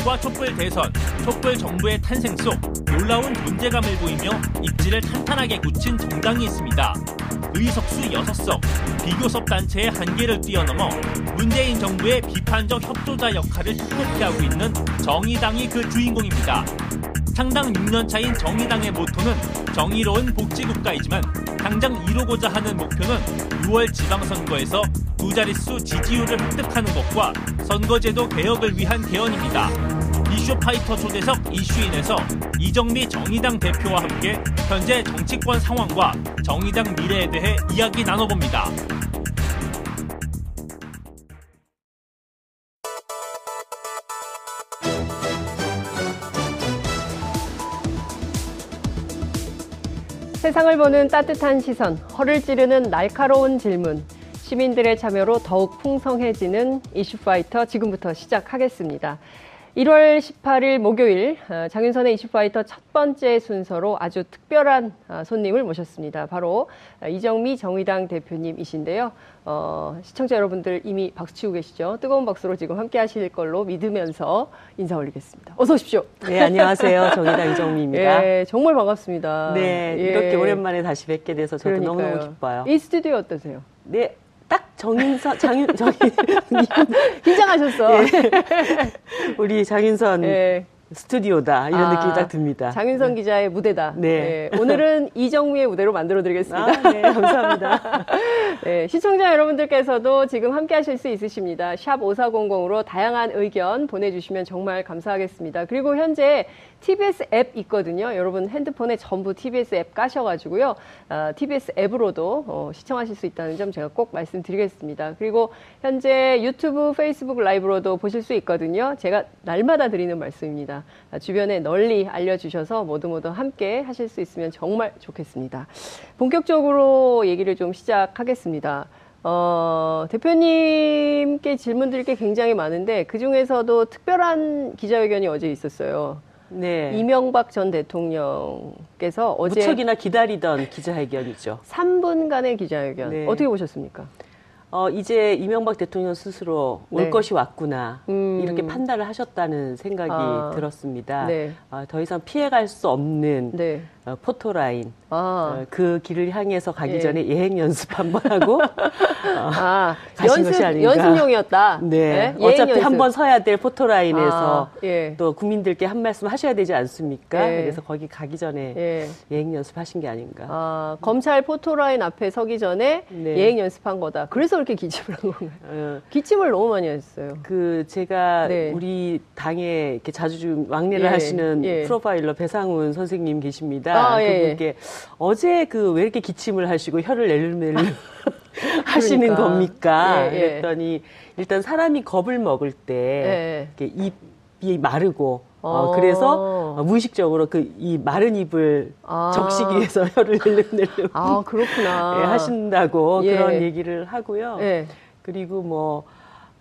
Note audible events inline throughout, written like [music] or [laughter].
항쟁과 촛불 대선, 촛불 정부의 탄생 속 놀라운 존재감을 보이며 입지를 탄탄하게 굳힌 정당이 있습니다. 의석수 6석, 비교섭 단체의 한계를 뛰어넘어 문재인 정부의 비판적 협조자 역할을 톡톡히 하고 있는 정의당이 그 주인공입니다. 창당 6년 차인 정의당의 모토는 정의로운 복지국가이지만 당장 이루고자 하는 목표는 6월 지방선거에서 두 자릿수 지지율을 획득하는 것과 선거제도 개혁을 위한 개헌입니다. 이슈 파이터 초대석 이슈인에서 이정미 정의당 대표와 함께 현재 정치권 상황과 정의당 미래에 대해 이야기 나눠봅니다. 세상을 보는 따뜻한 시선, 허를 찌르는 날카로운 질문, 시민들의 참여로 더욱 풍성해지는 이슈파이터 지금부터 시작하겠습니다. 1월 18일 목요일 어, 장윤선의 이슈파이터 첫 번째 순서로 아주 특별한 어, 손님을 모셨습니다. 바로 어, 이정미 정의당 대표님이신데요. 어, 시청자 여러분들 이미 박수 치고 계시죠? 뜨거운 박수로 지금 함께 하실 걸로 믿으면서 인사 올리겠습니다. 어서 오십시오. 네, 안녕하세요. 정의당 [laughs] 이정미입니다. 예, 정말 반갑습니다. 네, 예. 이렇게 오랜만에 다시 뵙게 돼서 저도 그러니까요. 너무너무 기뻐요. 이 스튜디오 어떠세요? 네, 딱 정인선, 장윤, [laughs] 정인, [laughs] 긴장하셨어. 우리 장윤선 예. 스튜디오다. 이런 아, 느낌이 딱 듭니다. 장윤선 기자의 무대다. 네. 예, 오늘은 [laughs] 이정미의 무대로 만들어드리겠습니다. 아, 네, 감사합니다. 네, 시청자 여러분들께서도 지금 함께 하실 수 있으십니다. 샵 5400으로 다양한 의견 보내주시면 정말 감사하겠습니다. 그리고 현재 TBS 앱 있거든요. 여러분 핸드폰에 전부 TBS 앱 까셔가지고요. 아, TBS 앱으로도 어, 시청하실 수 있다는 점 제가 꼭 말씀드리겠습니다. 그리고 현재 유튜브, 페이스북 라이브로도 보실 수 있거든요. 제가 날마다 드리는 말씀입니다. 아, 주변에 널리 알려주셔서 모두 모두 함께 하실 수 있으면 정말 좋겠습니다. 본격적으로 얘기를 좀 시작하겠습니다. 어, 대표님께 질문 드릴 게 굉장히 많은데 그 중에서도 특별한 기자회견이 어제 있었어요. 네. 이명박 전 대통령께서 어제 무척이나 기다리던 기자회견이죠. 3분간의 기자회견 네. 어떻게 보셨습니까? 어, 이제 이명박 대통령 스스로 올 네. 것이 왔구나. 음. 이렇게 판단을 하셨다는 생각이 아. 들었습니다. 네. 어, 더 이상 피해갈 수 없는 네. 어, 포토라인. 아, 어, 그 길을 향해서 가기 예. 전에 예행 연습 한번 하고 [laughs] 아 가신 것이 연습 아닌가. 연습용이었다. 네. 예행 어차피. 한 번 서야 될 포토라인에서 아, 예. 또 국민들께 한 말씀 하셔야 되지 않습니까? 예. 그래서 거기 가기 전에 예. 예행 연습하신 게 아닌가. 아, 검찰 포토라인 앞에 서기 전에 네. 예행 연습한 거다. 그래서 이렇게 기침을 한 건가요? 어, 기침을 너무 많이 했어요. 그 제가 네. 우리 당에 이렇게 자주 좀 왕래를 예, 하시는 예. 프로파일러 배상훈 선생님 계십니다. 아, 예, 그분께 어제 그 왜 이렇게 기침을 하시고 혀를 낼름낼름 [laughs] 하시는 그러니까. 겁니까? 예, 예. 그랬더니 일단 사람이 겁을 먹을 때 예. 이렇게 입이 마르고 어, 어. 그래서 어, 무의식적으로 그 이 마른 입을 아. 적시기 위해서 [laughs] 혀를 낼름낼름 아, 그렇구나. 예, 하신다고 예. 그런 얘기를 하고요. 예. 그리고 뭐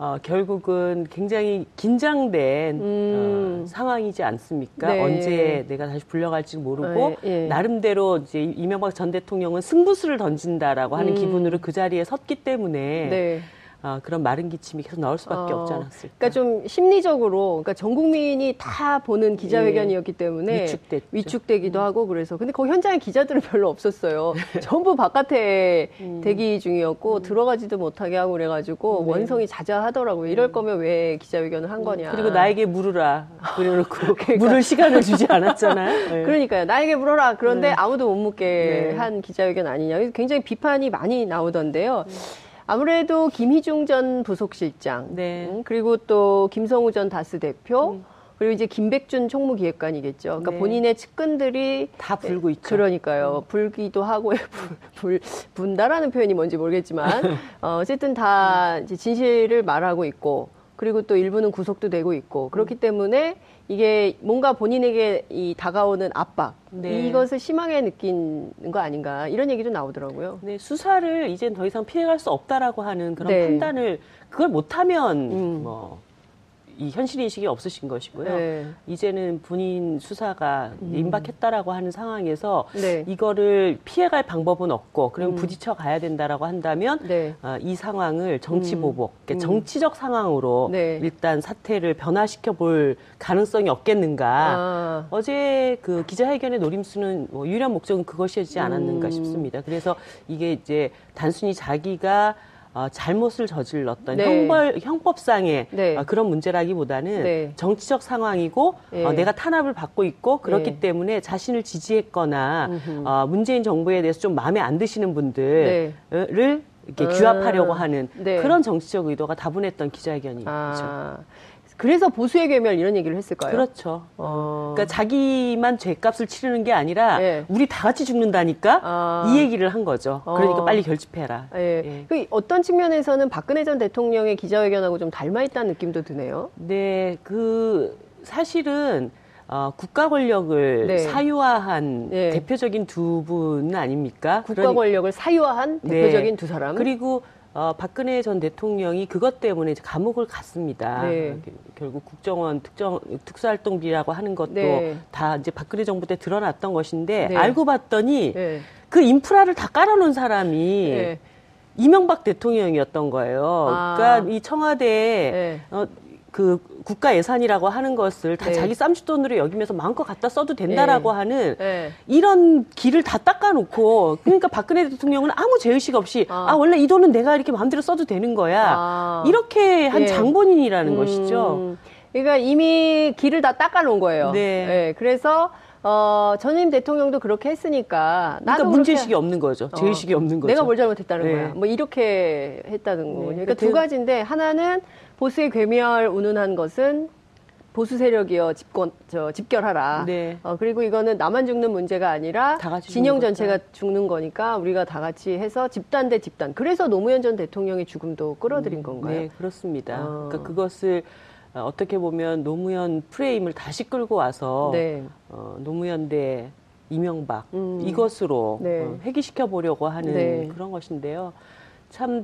어, 결국은 굉장히 긴장된 음. 어, 상황이지 않습니까? 네. 언제 내가 다시 불려갈지 모르고 예, 예. 나름대로 이제 이명박 전 대통령은 승부수를 던진다라고 하는 음. 기분으로 그 자리에 섰기 때문에 네. 어, 그런 마른 기침이 계속 나올 수밖에 어, 없지 않았을까? 그러니까 좀 심리적으로, 그러니까 전 국민이 다 보는 기자회견이었기 때문에 예. 위축됐죠. 음. 위축되기도 하고 그래서 근데 거기 현장에 기자들은 [laughs] 별로 없었어요. 전부 바깥에 음. 대기 중이었고 들어가지도 못하게 하고 그래가지고 네. 원성이 자자하더라고요. 이럴 거면 왜 기자회견을 한 거냐. 음. 그리고 나에게 물으라 그래놓고 [laughs] 물을 시간을 주지 않았잖아요. [laughs] 네. 그러니까요. 나에게 물어라. 그런데 네. 아무도 못 묻게 네. 한 기자회견 아니냐. 굉장히 비판이 많이 나오던데요. 아무래도 김희중 전 부속실장, 네. 음, 그리고 또 김성우 전 다스 대표, 그리고 이제 김백준 총무기획관이겠죠. 그러니까 네. 본인의 측근들이 다 불고 있죠. 음. 그러니까요. 불기도 하고 [laughs] 불, 불 분다라는 표현이 뭔지 모르겠지만 [laughs] 어, 어쨌든 다 이제 진실을 말하고 있고 그리고 또 일부는 구속도 되고 있고 그렇기 음. 때문에 이게 뭔가 본인에게 이 다가오는 압박 네. 이것을 심하게 느끼는 거 아닌가 이런 얘기도 나오더라고요. 네, 수사를 이젠 더 이상 피해갈 수 없다라고 하는 그런 네. 판단을 그걸 못하면 음. 뭐 이 현실 인식이 없으신 것이고요. 네. 이제는 본인 수사가 임박했다라고 하는 상황에서 네. 이거를 피해갈 방법은 없고 그럼 음. 부딪혀 가야 된다라고 한다면 네. 어, 이 상황을 정치 음. 보복, 그러니까 음. 정치적 상황으로 네. 일단 사태를 변화시켜 볼 가능성이 없겠는가. 아. 어제 그 기자회견의 노림수는 뭐 유일한 목적은 그것이지 않았는가 음. 싶습니다. 그래서 이게 이제 단순히 자기가 어, 잘못을 저질렀던 네. 형벌, 형법상의 네. 어, 그런 문제라기보다는 네. 정치적 상황이고 네. 어, 내가 탄압을 받고 있고 그렇기 네. 때문에 자신을 지지했거나 음흠. 어, 문재인 정부에 대해서 좀 마음에 안 드시는 분들을 이렇게 아. 규합하려고 하는 네. 그런 정치적 의도가 다분했던 기자회견이죠. 아. 그래서 보수의 괴멸 이런 얘기를 했을까요? 그렇죠. 어. 그러니까 자기만 죄값을 치르는 게 아니라 네. 우리 다 같이 죽는다니까 아. 이 얘기를 한 거죠. 그러니까 어. 빨리 결집해라. 예. 예. 그 어떤 측면에서는 박근혜 전 대통령의 기자회견하고 좀 닮아 있다는 느낌도 드네요. 네, 그 사실은 어, 국가 권력을 네. 사유화한 네. 대표적인 두 분 아닙니까? 국가 그러니- 권력을 사유화한 네. 대표적인 두 사람. 그리고 어, 박근혜 전 대통령이 그것 때문에 이제 감옥을 갔습니다. 네. 결국 국정원 특정 특수활동비라고 하는 것도 네. 다 이제 박근혜 정부 때 드러났던 것인데 네. 알고 봤더니 예. 그 인프라를 다 깔아놓은 사람이 예. 이명박 대통령이었던 거예요. 아. 그러니까 이 청와대에 예. 어, 그 국가 예산이라고 하는 것을 다 네. 자기 쌈짓돈으로 여기면서 마음껏 갖다 써도 된다라고 네. 하는 예. 이런 길을 다 닦아놓고 그러니까 박근혜 대통령은 아무 죄의식 없이 아. 아, 원래 이 돈은 내가 이렇게 마음대로 써도 되는 거야 아. 이렇게 한 예. 장본인이라는 음, 것이죠. 그러니까 이미 길을 다 닦아놓은 거예요. 네. 예, 그래서 어, 전임 대통령도 그렇게 했으니까 그러니까 문제의식이 없는 거죠. 어, 죄의식이 없는 거죠. 내가 뭘 잘못했다는 네. 거야. 뭐 이렇게 했다는 거군요. 그러니까 그러니까 두 대- 가지인데 하나는 보수의 괴멸 운운한 것은 보수 세력이여 집권 저 집결하라. 네. 어, 그리고 이거는 나만 죽는 문제가 아니라 진영 전체가 죽는 거니까 우리가 다 같이 해서 집단 대 집단. 그래서 노무현 전 대통령의 죽음도 끌어들인 건가요? 네, 그렇습니다. 어. 그러니까 그것을 어, 어떻게 보면 노무현 프레임을 다시 끌고 와서 네. 어, 노무현 대 이명박 음. 이것으로 네. 어, 회귀시켜 보려고 하는 네. 그런 것인데요. 참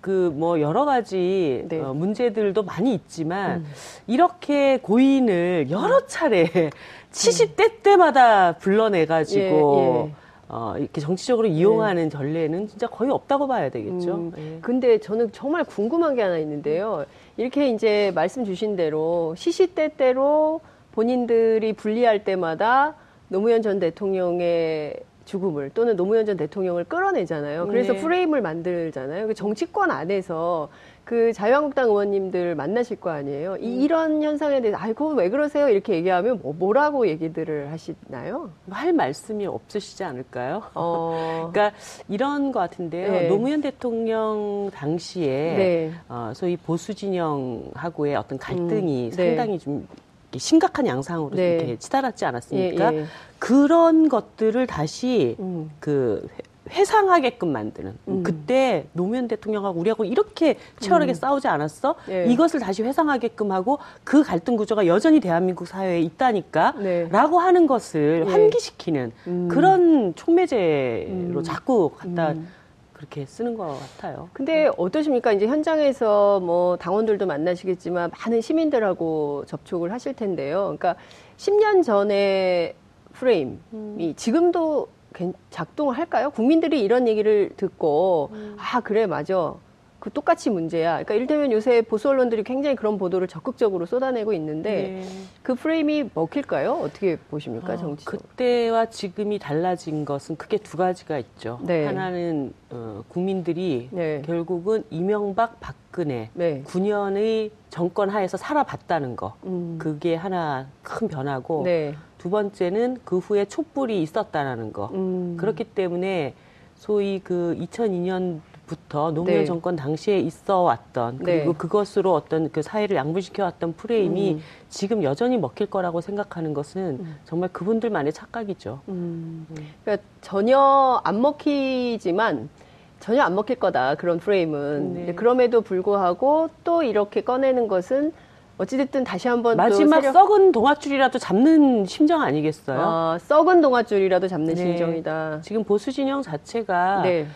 그 뭐 여러 가지 네. 어, 문제들도 많이 있지만 이렇게 고인을 여러 차례 70대 때마다 불러내 가지고 예, 예. 어, 이렇게 정치적으로 이용하는 전례는 진짜 거의 없다고 봐야 되겠죠. 음, 예. 근데 저는 정말 궁금한 게 하나 있는데요. 이렇게 이제 말씀 주신 대로 시시때때로 본인들이 분리할 때마다 노무현 전 대통령의 죽음을 또는 노무현 전 대통령을 끌어내잖아요. 그래서 네. 프레임을 만들잖아요. 그 정치권 안에서 그 자유한국당 의원님들 만나실 거 아니에요. 음. 이, 이런 현상에 대해서 아이고 왜 그러세요 이렇게 얘기하면 뭐, 뭐라고 얘기들을 하시나요? 할 말씀이 없으시지 않을까요? 어, [laughs] 그러니까 이런 것 같은데요. 네. 노무현 대통령 당시에 네. 어, 소위 보수 진영하고의 어떤 갈등이 음, 네. 상당히 좀 심각한 양상으로 네. 이렇게 치달았지 않았습니까? 예, 예. 그런 것들을 다시 음. 그 회- 회상하게끔 만드는 음. 그때 노무현 대통령하고 우리하고 이렇게 치열하게 싸우지 않았어? 예. 이것을 다시 회상하게끔 하고 그 갈등 구조가 여전히 대한민국 사회에 있다니까 네. 라고 하는 것을 예. 환기시키는 음. 그런 촉매제로 음. 자꾸 갖다 음. 그렇게 쓰는 것 같아요. 근데 어떠십니까? 이제 현장에서 뭐 당원들도 만나시겠지만 많은 시민들하고 접촉을 하실 텐데요. 그러니까 10년 전의 프레임이 지금도 괜- 작동을 할까요? 국민들이 이런 얘기를 듣고 아 그래 맞아. 그 똑같이 문제야. 그러니까 이를테면 요새 보수 언론들이 굉장히 그런 보도를 적극적으로 쏟아내고 있는데 네. 그 프레임이 먹힐까요? 어떻게 보십니까, 어, 정치? 그때와 지금이 달라진 것은 크게 두 가지가 있죠. 네. 하나는 어, 국민들이 네. 결국은 이명박 박근혜 네. 9년의 정권 하에서 살아봤다는 거. 음. 그게 하나 큰 변화고 네. 두 번째는 그 후에 촛불이 있었다라는 거. 음. 그렇기 때문에 소위 그 2002년부터 노무현 네. 정권 당시에 있어 왔던 네. 그리고 그것으로 어떤 그 사회를 양분시켜 왔던 프레임이 음. 지금 여전히 먹힐 거라고 생각하는 것은 정말 그분들만의 착각이죠. 음. 그러니까 전혀 안 먹히지만 전혀 안 먹힐 거다 그런 프레임은 네. 그럼에도 불구하고 또 이렇게 꺼내는 것은 어찌됐든 다시 한번 마지막 또 세력, 썩은 동아줄이라도 잡는 심정 아니겠어요? 아, 썩은 동아줄이라도 잡는 네. 심정이다. 지금 보수 진영 자체가 네,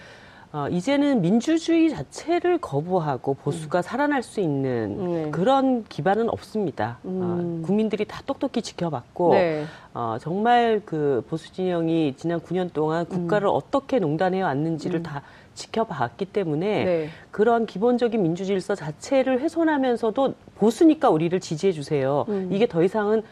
어, 이제는 민주주의 자체를 거부하고 보수가 살아날 수 있는 네. 그런 기반은 없습니다. 음. 어, 국민들이 다 똑똑히 지켜봤고 네. 어, 정말 그 보수 진영이 지난 9년 동안 국가를 음. 어떻게 농단해 왔는지를 다 지켜봤기 때문에 네. 그런 기본적인 민주 질서 자체를 훼손하면서도 보수니까 우리를 지지해 주세요. 음. 이게 더 이상은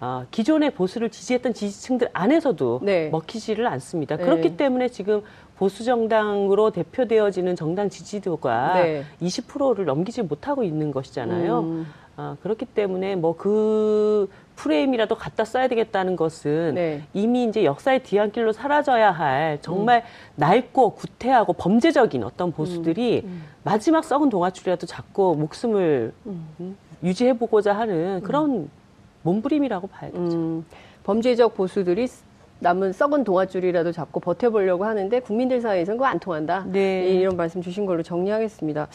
어, 기존의 보수를 지지했던 지지층들 안에서도 네. 먹히지를 않습니다. 네. 그렇기 때문에 지금 보수 정당으로 대표되어지는 정당 지지도가 네. 20%를 넘기지 못하고 있는 것이잖아요. 음. 아, 그렇기 때문에 뭐그 프레임이라도 갖다 써야 되겠다는 것은 네. 이미 이제 역사의 뒤안길로 사라져야 할 정말 낡고 구태하고 범죄적인 어떤 보수들이 음. 마지막 썩은 동아줄이라도 잡고 목숨을 음, 유지해보고자 하는 그런 몸부림이라고 봐야 되죠. 음, 범죄적 보수들이 남은 썩은 동아줄이라도 잡고 버텨보려고 하는데 국민들 사이에서는 그거 안 통한다. 네. 이런 말씀 주신 걸로 정리하겠습니다.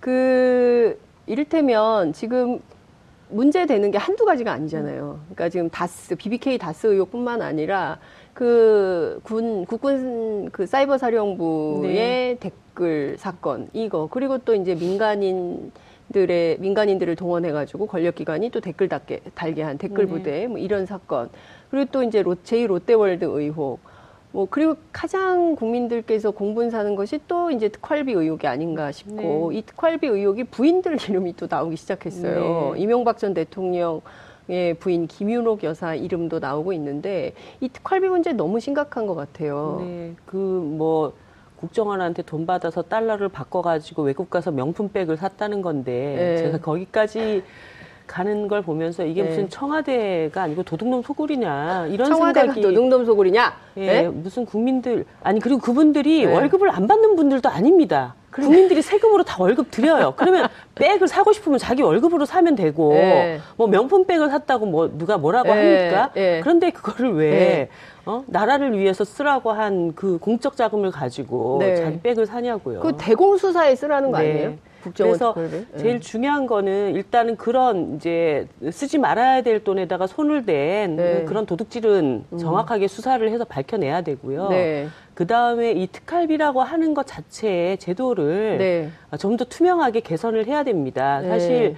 그 이를테면 지금 문제되는 게 한두 가지가 아니잖아요. 그러니까 지금 다스, BBK 다스 의혹뿐만 아니라 그 군, 국군 그 사이버 사령부의 네. 댓글 사건, 이거. 그리고 또 이제 민간인 들의, 민간인들을 동원해가지고 권력기관이 또 댓글 달게, 달게 한 댓글 네. 부대, 뭐 이런 사건. 그리고 또 이제 롯, 제2 롯데월드 의혹. 뭐 그리고 가장 국민들께서 공분사는 것이 또 이제 특활비 의혹이 아닌가 싶고 네. 이 특활비 의혹이 부인들 이름이 또 나오기 시작했어요. 네. 이명박 전 대통령의 부인 김윤옥 여사 이름도 나오고 있는데 이 특활비 문제 너무 심각한 것 같아요. 네, 그뭐 국정원한테 돈 받아서 달러를 바꿔가지고 외국 가서 명품백을 샀다는 건데 네. 제가 거기까지 가는 걸 보면서 이게 네. 무슨 청와대가 아니고 도둑놈 소굴이냐 이런 청와대가 생각이 노동놈 소굴이냐? 예, 네? 무슨 국민들 아니 그리고 그분들이 네. 월급을 안 받는 분들도 아닙니다. 국민들이 세금으로 다 월급 드려요. 그러면 [laughs] 백을 사고 싶으면 자기 월급으로 사면 되고 네. 뭐 명품 백을 샀다고 뭐 누가 뭐라고 네, 합니까? 네. 그런데 그거를 왜 네. 어? 나라를 위해서 쓰라고 한 그 공적 자금을 가지고 네. 자기 백을 사냐고요. 그 대공수사에 쓰라는 거 네. 아니에요? 그래서 특활비? 네. 제일 중요한 거는 일단은 그런 이제 쓰지 말아야 될 돈에다가 손을 댄 네. 음. 그런 도둑질은 정확하게 수사를 해서 밝혀내야 되고요. 네. 그 다음에 이 특활비라고 하는 것 자체의 제도를 네. 좀더 투명하게 개선을 해야 됩니다. 네. 사실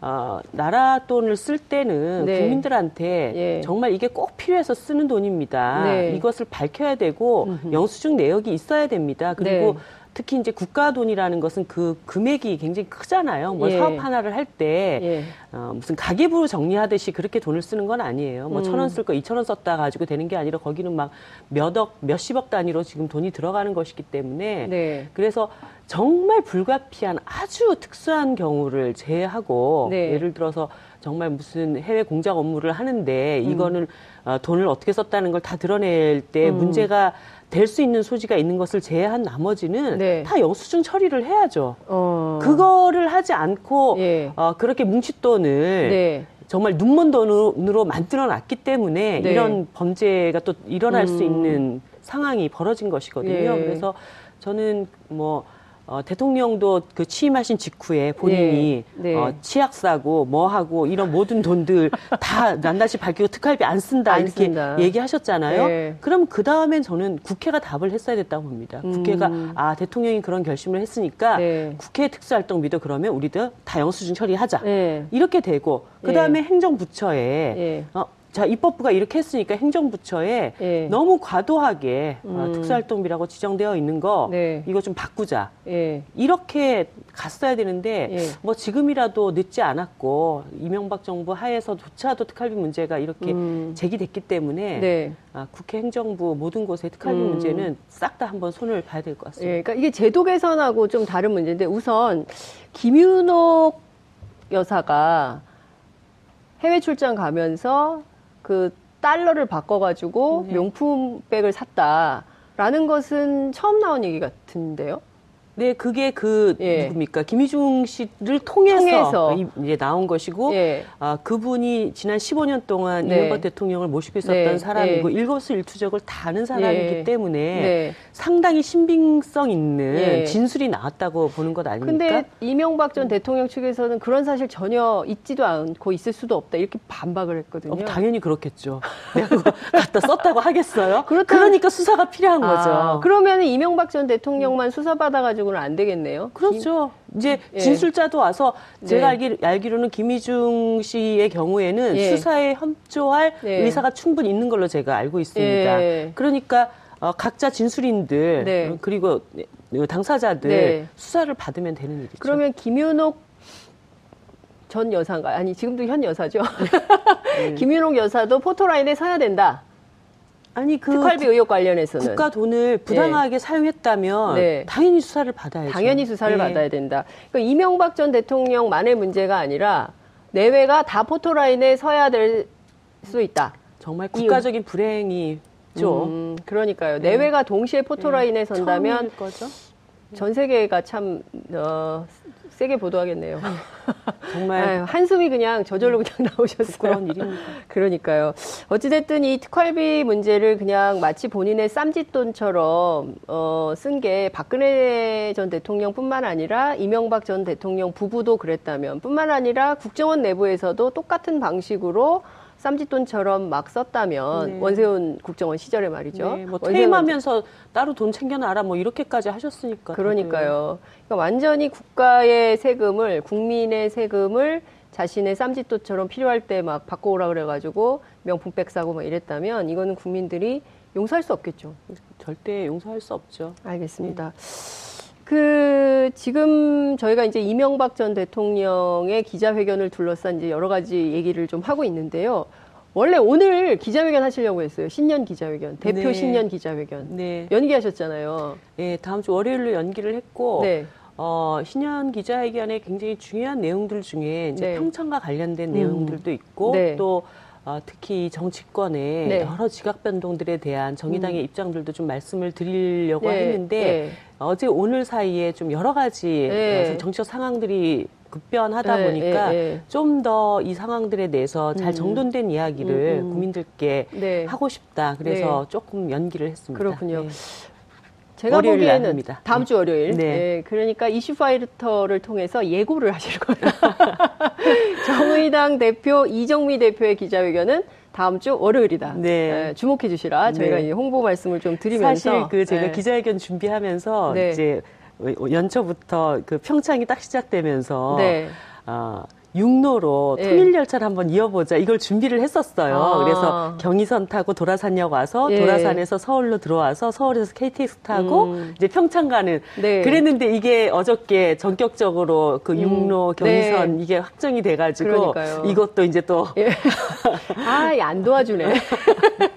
어, 나라 돈을 쓸 때는 네. 국민들한테 예. 정말 이게 꼭 필요해서 쓰는 돈입니다. 네. 이것을 밝혀야 되고 음흠. 영수증 내역이 있어야 됩니다. 그리고 네. 특히 이제 국가 돈이라는 것은 그 금액이 굉장히 크잖아요. 뭐 예. 사업 하나를 할때 예. 어, 무슨 가계부 정리하듯이 그렇게 돈을 쓰는 건 아니에요. 뭐 음. 천원 쓸 거 이천 원 썼다 가지고 되는 게 아니라 거기는 막 몇억, 몇십억 단위로 지금 돈이 들어가는 것이기 때문에 네. 그래서 정말 불가피한 아주 특수한 경우를 제외하고 네. 예를 들어서 정말 무슨 해외 공작 업무를 하는데 음. 이거는 어, 돈을 어떻게 썼다는 걸 다 드러낼 때 음. 문제가 될 수 있는 소지가 있는 것을 제외한 나머지는 네. 다 영수증 처리를 해야죠. 어. 그거를 하지 않고 예. 어, 그렇게 뭉칫돈을 네. 정말 눈먼 돈으로 만들어 놨기 때문에 네. 이런 범죄가 또 일어날 수 음. 있는 상황이 벌어진 것이거든요. 예. 그래서 저는 뭐 어, 대통령도 그 취임하신 직후에 본인이 네. 네. 어, 치약 사고 뭐 하고 이런 모든 돈들 다 [laughs] 낱낱이 밝히고 특활비 안 쓴다 안 이렇게 쓴다. 얘기하셨잖아요. 네. 그럼 그 다음엔 저는 국회가 답을 했어야 됐다고 봅니다. 음. 국회가 아 대통령이 그런 결심을 했으니까 네. 국회 특수활동 비도 그러면 우리도 다 영수증 처리하자. 네. 이렇게 되고 그 다음에 예. 행정부처에 예. 어, 자 입법부가 이렇게 했으니까 행정부처에 예. 너무 과도하게 어, 음. 특수활동비라고 지정되어 있는 거 네. 이거 좀 바꾸자 예. 이렇게 갔어야 되는데 예. 뭐 지금이라도 늦지 않았고 이명박 정부 하에서조차도 특활비 문제가 이렇게 음. 제기됐기 때문에 네. 아, 국회 행정부 모든 곳의 특활비 음. 문제는 싹 다 한번 손을 봐야 될 것 같습니다. 예, 그러니까 이게 제도 개선하고 좀 다른 문제인데 우선 김윤옥 여사가 해외 출장 가면서 그 달러를 바꿔가지고 네. 명품백을 샀다라는 것은 처음 나온 얘기 같은데요. 네, 그게 그 예. 누굽니까 김희중 씨를 통해서, 통해서. 이- 이제 나온 것이고 예. 아, 그분이 지난 15년 동안 네. 이명박 대통령을 모시고 있었던 네, 사람이고 네. 일거수일투족을 다 아는 사람이기 예. 때문에 네. 상당히 신빙성 있는 예. 진술이 나왔다고 보는 것 아닙니까? 근데 이명박 전 대통령 측에서는 그런 사실 전혀 있지도 않고 있을 수도 없다 이렇게 반박을 했거든요. 어, 당연히 그렇겠죠. [laughs] 내가 갖다 썼다고 하겠어요? 그렇다면- 그러니까 수사가 필요한 거죠. 아, 그러면 이명박 전 대통령만 수사받아가지고 는 안 되겠네요. 그렇죠. 이제 예. 진술자도 와서 제가 네. 알기, 알기 로는 김희중 씨의 경우에는 예. 수사에 협조할 네. 의사가 충분히 있는 걸로 제가 알고 있습니다. 예. 그러니까 어, 각자 진술인들 네. 어, 그리고 당사자들 네. 수사를 받으면 되는 일이죠. 그러면 김윤옥 전 여사인가? 아니 지금도 현 여사죠. 네. [laughs] 김윤옥 여사도 포토라인에 서야 된다. 아니 그 특활비 의혹 관련해서는 국가 돈을 부당하게 사용했다면 네. 당연히 수사를 받아야죠. 당연히 수사를 예. 받아야 된다. 그러니까 이명박 전 대통령만의 문제가 아니라 내외가 다 포토라인에 서야 될 수 있다. 정말 국가적인 불행이죠. 음, 그러니까요. 내외가 동시에 포토라인에 선다면 처음일 거죠. 전 세계가 참 어, 세게 보도하겠네요. [laughs] 정말 아유, 한숨이 그냥 저절로 그냥 나오셨어요. 부끄러운 일입니다. [laughs] 그러니까요. 어찌됐든 이 특활비 문제를 그냥 마치 본인의 쌈짓돈처럼 어, 쓴 게 박근혜 전 대통령뿐만 아니라 이명박 전 대통령 부부도 그랬다면 뿐만 아니라 국정원 내부에서도 똑같은 방식으로 쌈짓돈처럼 막 썼다면 네. 원세훈 국정원 시절에 말이죠. 네, 뭐 퇴임하면서 따로 돈 챙겨놔라 뭐 이렇게까지 하셨으니까. 그러니까요. 그러니까 완전히 국가의 세금을 국민의 세금을 자신의 쌈짓돈처럼 필요할 때 막 바꿔오라 그래가지고 명품백 사고 막 이랬다면 이거는 국민들이 용서할 수 없겠죠. 절대 용서할 수 없죠. 알겠습니다. 그 지금 저희가 이제 이명박 전 대통령의 기자회견을 둘러싼 이제 여러 가지 얘기를 좀 하고 있는데요. 원래 오늘 기자회견 하시려고 했어요. 신년 기자회견, 대표 네. 신년 기자회견 네, 연기하셨잖아요. 예, 다음 주 월요일로 연기를 했고, 네. 어, 신년 기자회견에 굉장히 중요한 내용들 중에 이제 네. 평창과 관련된 음. 내용들도 있고, 네. 또 어, 특히 정치권의 네. 여러 지각 변동들에 대한 정의당의 입장들도 좀 말씀을 드리려고 네, 했는데 네. 어제 오늘 사이에 좀 여러 가지 네. 어, 정치적 상황들이 급변하다 네, 보니까 네, 네. 좀더 이 상황들에 대해서 잘 음. 정돈된 이야기를 음, 음. 국민들께 네. 하고 싶다. 그래서 조금 연기를 했습니다. 그렇군요. 네. 제가 보기에는 합니다. 다음 네. 주 월요일. 네. 네, 그러니까 이슈 파이터를 통해서 예고를 하실 거예요. [laughs] 정의당 대표 이정미 대표의 기자회견은 다음 주 월요일이다. 네. 주목해 주시라. 저희가 네. 이제 홍보 말씀을 좀 드리면서 사실 그 제가 네. 기자회견 준비하면서 네. 이제 연초부터 그 평창이 딱 시작되면서 네. 어, 육로로 네. 통일 열차를 한번 이어보자 이걸 준비를 했었어요. 아. 그래서 경의선 타고 도라산역 와서 예. 도라산에서 서울로 들어와서 서울에서 KTX 타고 음. 이제 평창 가는 네. 그랬는데 이게 어저께 전격적으로 그 육로 음. 경의선 네. 이게 확정이 돼가지고 그러니까요. 이것도 이제 또 예. [laughs] 아, 이안 도와주네. [laughs]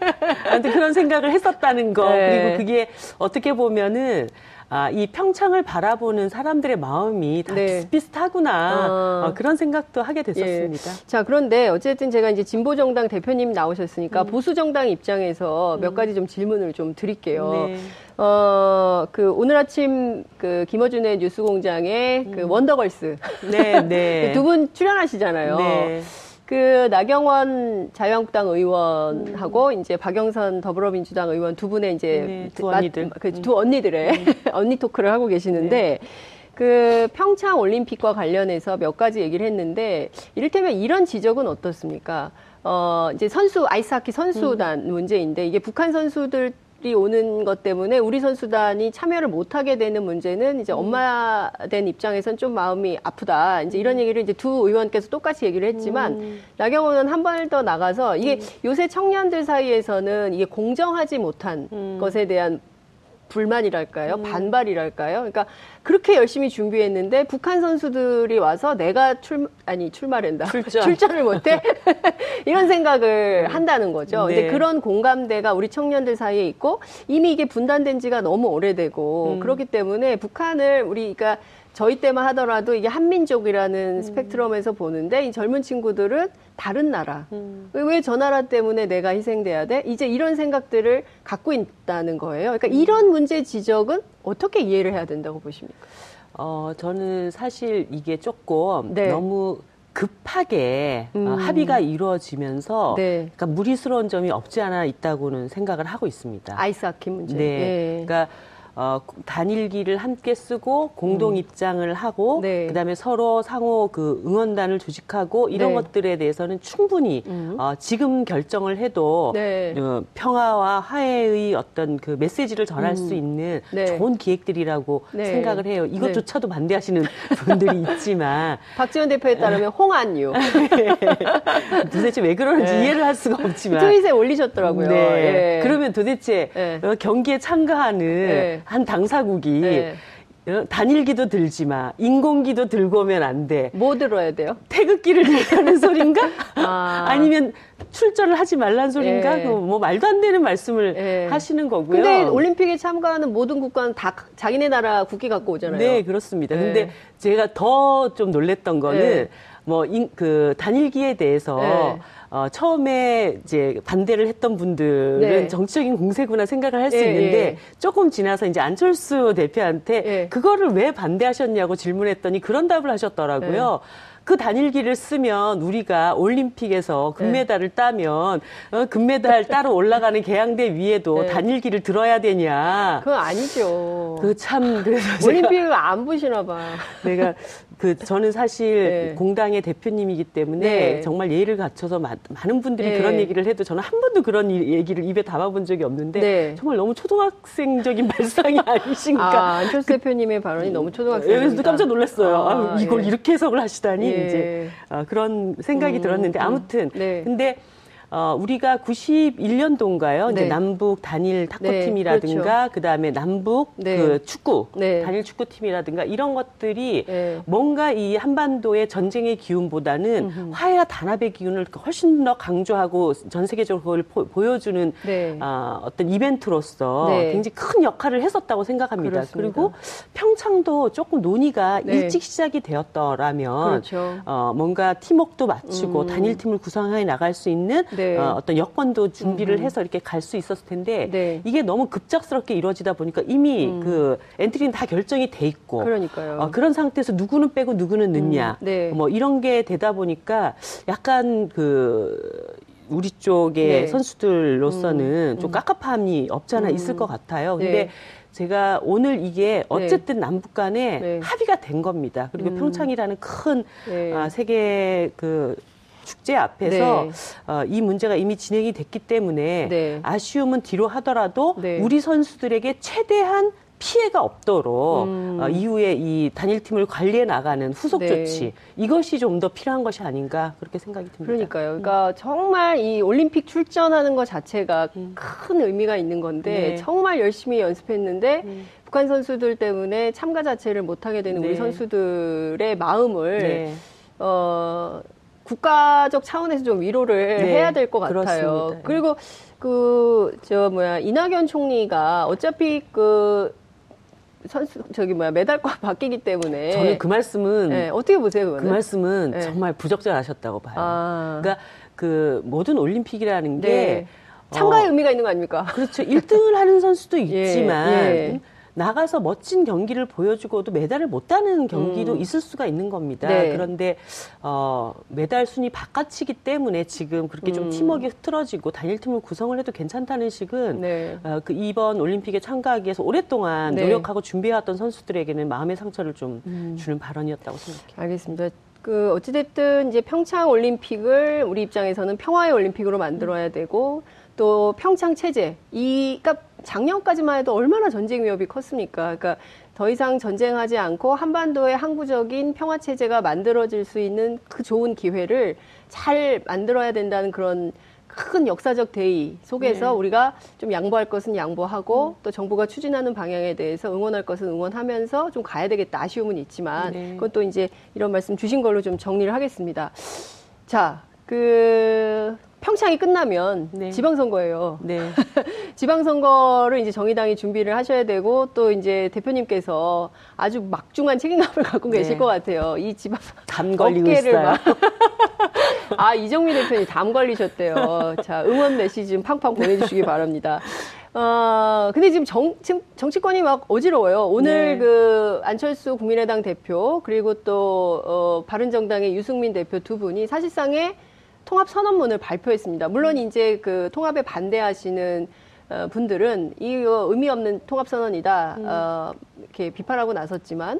아무튼 그런 생각을 했었다는 거 네. 그리고 그게 어떻게 보면은 아, 이 평창을 바라보는 사람들의 마음이 다 네. 비슷비슷하구나 어. 어, 그런 생각도 하게 됐었습니다. 자, 그런데 어쨌든 제가 이제 진보정당 대표님 음. 나오셨으니까 보수정당 입장에서 몇 가지 좀 질문을 좀 드릴게요. 네. 어, 그 오늘 아침 그 김어준의 뉴스 공장에 그 원더걸스 네, 네. [laughs] 두 분 출연하시잖아요. 네. 그 나경원 자유한국당 의원하고 이제 박영선 더불어민주당 의원 두 분의 이제 네, 두 마- 언니들. 음. 그두 언니들의 [laughs] 언니 토크를 하고 계시는데 그 평창 올림픽과 관련해서 몇 가지 얘기를 했는데 이를테면 이런 지적은 어떻습니까? 어 이제 선수 아이스하키 선수단 음. 문제인데 이게 북한 선수들 이 오는 것 때문에 우리 선수단이 참여를 못하게 되는 문제는 음. 이제 엄마 된 입장에선 좀 마음이 아프다. 이제 이런 얘기를 이제 두 의원께서 똑같이 얘기를 했지만 음. 나경원 의원 한발 더 나가서 이게 요새 청년들 사이에서는 이게 공정하지 못한 음. 것에 대한 불만이랄까요? 반발이랄까요? 그러니까 그렇게 열심히 준비했는데 북한 선수들이 와서 내가 출 아니 출마된다 출전. 을 못해 [laughs] 이런 생각을 한다는 거죠. 네. 이제 그런 공감대가 우리 청년들 사이에 있고 이미 이게 분단된 지가 너무 오래되고 음. 그렇기 때문에 북한을 우리가 저희 때만 하더라도 이게 한민족이라는 스펙트럼에서 보는데 이 젊은 친구들은 다른 나라. 왜저 나라 때문에 내가 희생돼야 돼? 이제 이런 생각들을 갖고 있다는 거예요. 그러니까 이런 문제 지적은 어떻게 이해를 해야 된다고 보십니까? 어, 저는 사실 이게 조금 네. 너무 급하게 어, 음. 합의가 이루어지면서 네. 그러니까 무리스러운 점이 없지 않아 있다고는 생각을 하고 있습니다. 아이스하키 문제. 네. 예. 그러니까 어, 단일기를 함께 쓰고 공동 입장을 하고 음. 네. 그다음에 서로 상호 그 응원단을 조직하고 이런 네. 것들에 대해서는 충분히 음. 어, 지금 결정을 해도 네. 어, 평화와 화해의 어떤 그 메시지를 전할 수 있는 네. 좋은 기획들이라고 네. 생각을 해요. 이것조차도 반대하시는 [laughs] 분들이 있지만 [laughs] 박지원 대표에 따르면 홍한유. [laughs] 도대체 왜 그러는지 네. 이해를 할 수가 없지만 트윗에 올리셨더라고요. 네. 예. 그러면 도대체 네. 어, 경기에 참가하는 네. 한 당사국이 네. 어, 단일기도 들지 마, 인공기도 들고 오면 안 돼. 뭐 들어야 돼요? 태극기를 들라는 소린가? 아. 아니면 출전을 하지 말란 소린가? 예. 그뭐 말도 안 되는 말씀을 예. 하시는 거고요. 근데 올림픽에 참가하는 모든 국가는 다 자기네 나라 국기 갖고 오잖아요. 네, 그렇습니다. 네. 근데 제가 더 좀 놀랬던 거는 네. 뭐, 인, 그, 단일기에 대해서 네. 어, 처음에 이제 반대를 했던 분들은 네. 정치적인 공세구나 생각을 할수 예, 있는데 예. 조금 지나서 이제 안철수 대표한테 예. 그거를 왜 반대하셨냐고 질문했더니 그런 답을 하셨더라고요. 네. 그 단일기를 쓰면 우리가 올림픽에서 네. 금메달을 따면 어, 금메달 따로 올라가는 개항대 위에도 네. 단일기를 들어야 되냐. 그건 아니죠. 그 참 그래서 올림픽을 안 보시나 봐. 내가 그 저는 사실 네. 공당의 대표님이기 때문에 네. 정말 예의를 갖춰서 마- 많은 분들이 네. 그런 얘기를 해도 저는 한 번도 그런 이- 얘기를 입에 담아본 적이 없는데 네. 정말 너무 초등학생적인 [laughs] 발상이 아니신가. 아, 안철수 대표님의 발언이 너무 초등학생입니다. 그래서 깜짝 놀랐어요. 아, 아, 이걸 예. 이렇게 해석을 하시다니 예. 이제 아, 그런 생각이 음, 들었는데 음. 아무튼 네. 근데 어, 우리가 91년도인가요? 이제 네. 남북 단일 탁구팀이라든가 그 다음에 남북 네. 그 축구 네. 단일 축구팀이라든가 이런 것들이 네. 뭔가 이 한반도의 전쟁의 기운보다는 화해와 단합의 기운을 훨씬 더 강조하고 전 세계적으로 그걸 포- 보여주는 네. 아, 어떤 이벤트로서 네. 굉장히 큰 역할을 했었다고 생각합니다. 그렇습니다. 그리고 평창도 조금 논의가 네. 일찍 시작이 되었더라면 그렇죠. 어, 뭔가 팀워크도 맞추고 음. 단일 팀을 구성해 나갈 수 있는 네. 어, 어떤 여건도 준비를 해서 이렇게 갈 수 있었을 텐데 네. 이게 너무 급작스럽게 이루어지다 보니까 이미 그 엔트리는 다 결정이 돼 있고 음. 그러니까요. 어, 그런 상태에서 누구는 빼고 누구는 넣냐 음, 네. 뭐 이런 게 되다 보니까 약간 그 우리 쪽의 네. 음, 선수들로서는 좀 깝깝함이 없잖아 있을 것 같아요. 근데 네. 제가 오늘 이게 어쨌든 남북 간에 네. 합의가 된 겁니다. 그리고 평창이라는 큰 네. 아, 세계 그 축제 앞에서 네. 어, 이 문제가 이미 진행이 됐기 때문에 네. 아쉬움은 뒤로 하더라도 네. 우리 선수들에게 최대한 피해가 없도록 음. 어, 이후에 이 단일팀을 관리해 나가는 후속 네. 조치 이것이 좀 더 필요한 것이 아닌가 그렇게 생각이 듭니다. 그러니까요. 그러니까 정말 이 올림픽 출전하는 것 자체가 큰 의미가 있는 건데 네. 정말 열심히 연습했는데 북한 선수들 때문에 참가 자체를 못하게 되는 우리 네. 선수들의 마음을 네. 어, 국가적 차원에서 좀 위로를 네, 해야 될 것 같아요. 그렇습니다. 그리고 그, 저, 뭐야, 이낙연 총리가 어차피 그, 선수, 저기 뭐야, 메달과 [laughs] 바뀌기 때문에. 저는 그 말씀은 네, 어떻게 보세요, 그거는? 그 말씀은 네. 정말 부적절하셨다고 봐요. 아. 그러니까 그 모든 올림픽이라는 게 네. 참가의 어, 의미가 있는 거 아닙니까? 그렇죠. 1등을 하는 선수도 [laughs] 예, 있지만 예. 나가서 멋진 경기를 보여주고도 메달을 못 따는 경기도 음. 있을 수가 있는 겁니다. 네. 그런데 어, 메달 순위 바깥이기 때문에 지금 그렇게 좀 음. 팀워크가 흐트러지고 단일팀을 구성을 해도 괜찮다는 식은 네. 어, 그 이번 올림픽에 참가하기 위해서 오랫동안 네. 노력하고 준비해왔던 선수들에게는 마음의 상처를 좀 음. 주는 발언이었다고 생각해요. 알겠습니다. 그 어찌됐든 이제 평창 올림픽을 우리 입장에서는 평화의 올림픽으로 만들어야 되고 또 평창 체제 이 그러니까 작년까지만 해도 얼마나 전쟁 위협이 컸습니까? 그러니까 더 이상 전쟁하지 않고 한반도의 항구적인 평화 체제가 만들어질 수 있는 그 좋은 기회를 잘 만들어야 된다는 그런 큰 역사적 대의 속에서 네. 우리가 좀 양보할 것은 양보하고 또 정부가 추진하는 방향에 대해서 응원할 것은 응원하면서 좀 가야 되겠다 아쉬움은 있지만 네. 그건 또 이제 이런 말씀 주신 걸로 좀 정리를 하겠습니다. 자, 그 평창이 끝나면 네. 지방선거예요. 네. [laughs] 지방선거를 이제 정의당이 준비를 하셔야 되고 또 이제 대표님께서 아주 막중한 책임감을 [laughs] 갖고 계실 네. 것 같아요. 이 지방 담 걸리고 있어요. 막. [laughs] 아 이정미 대표님 담 걸리셨대요. 자 응원 메시지 좀 팡팡 보내주시기 바랍니다. 어, 근데 지금 정, 정치권이 막 어지러워요. 오늘 네. 그 안철수 국민의당 대표 그리고 또 어, 바른정당의 유승민 대표 두 분이 사실상의 통합 선언문을 발표했습니다. 물론 이제 그 통합에 반대하시는 어, 분들은 이거 의미 없는 통합 선언이다 어, 이렇게 비판하고 나섰지만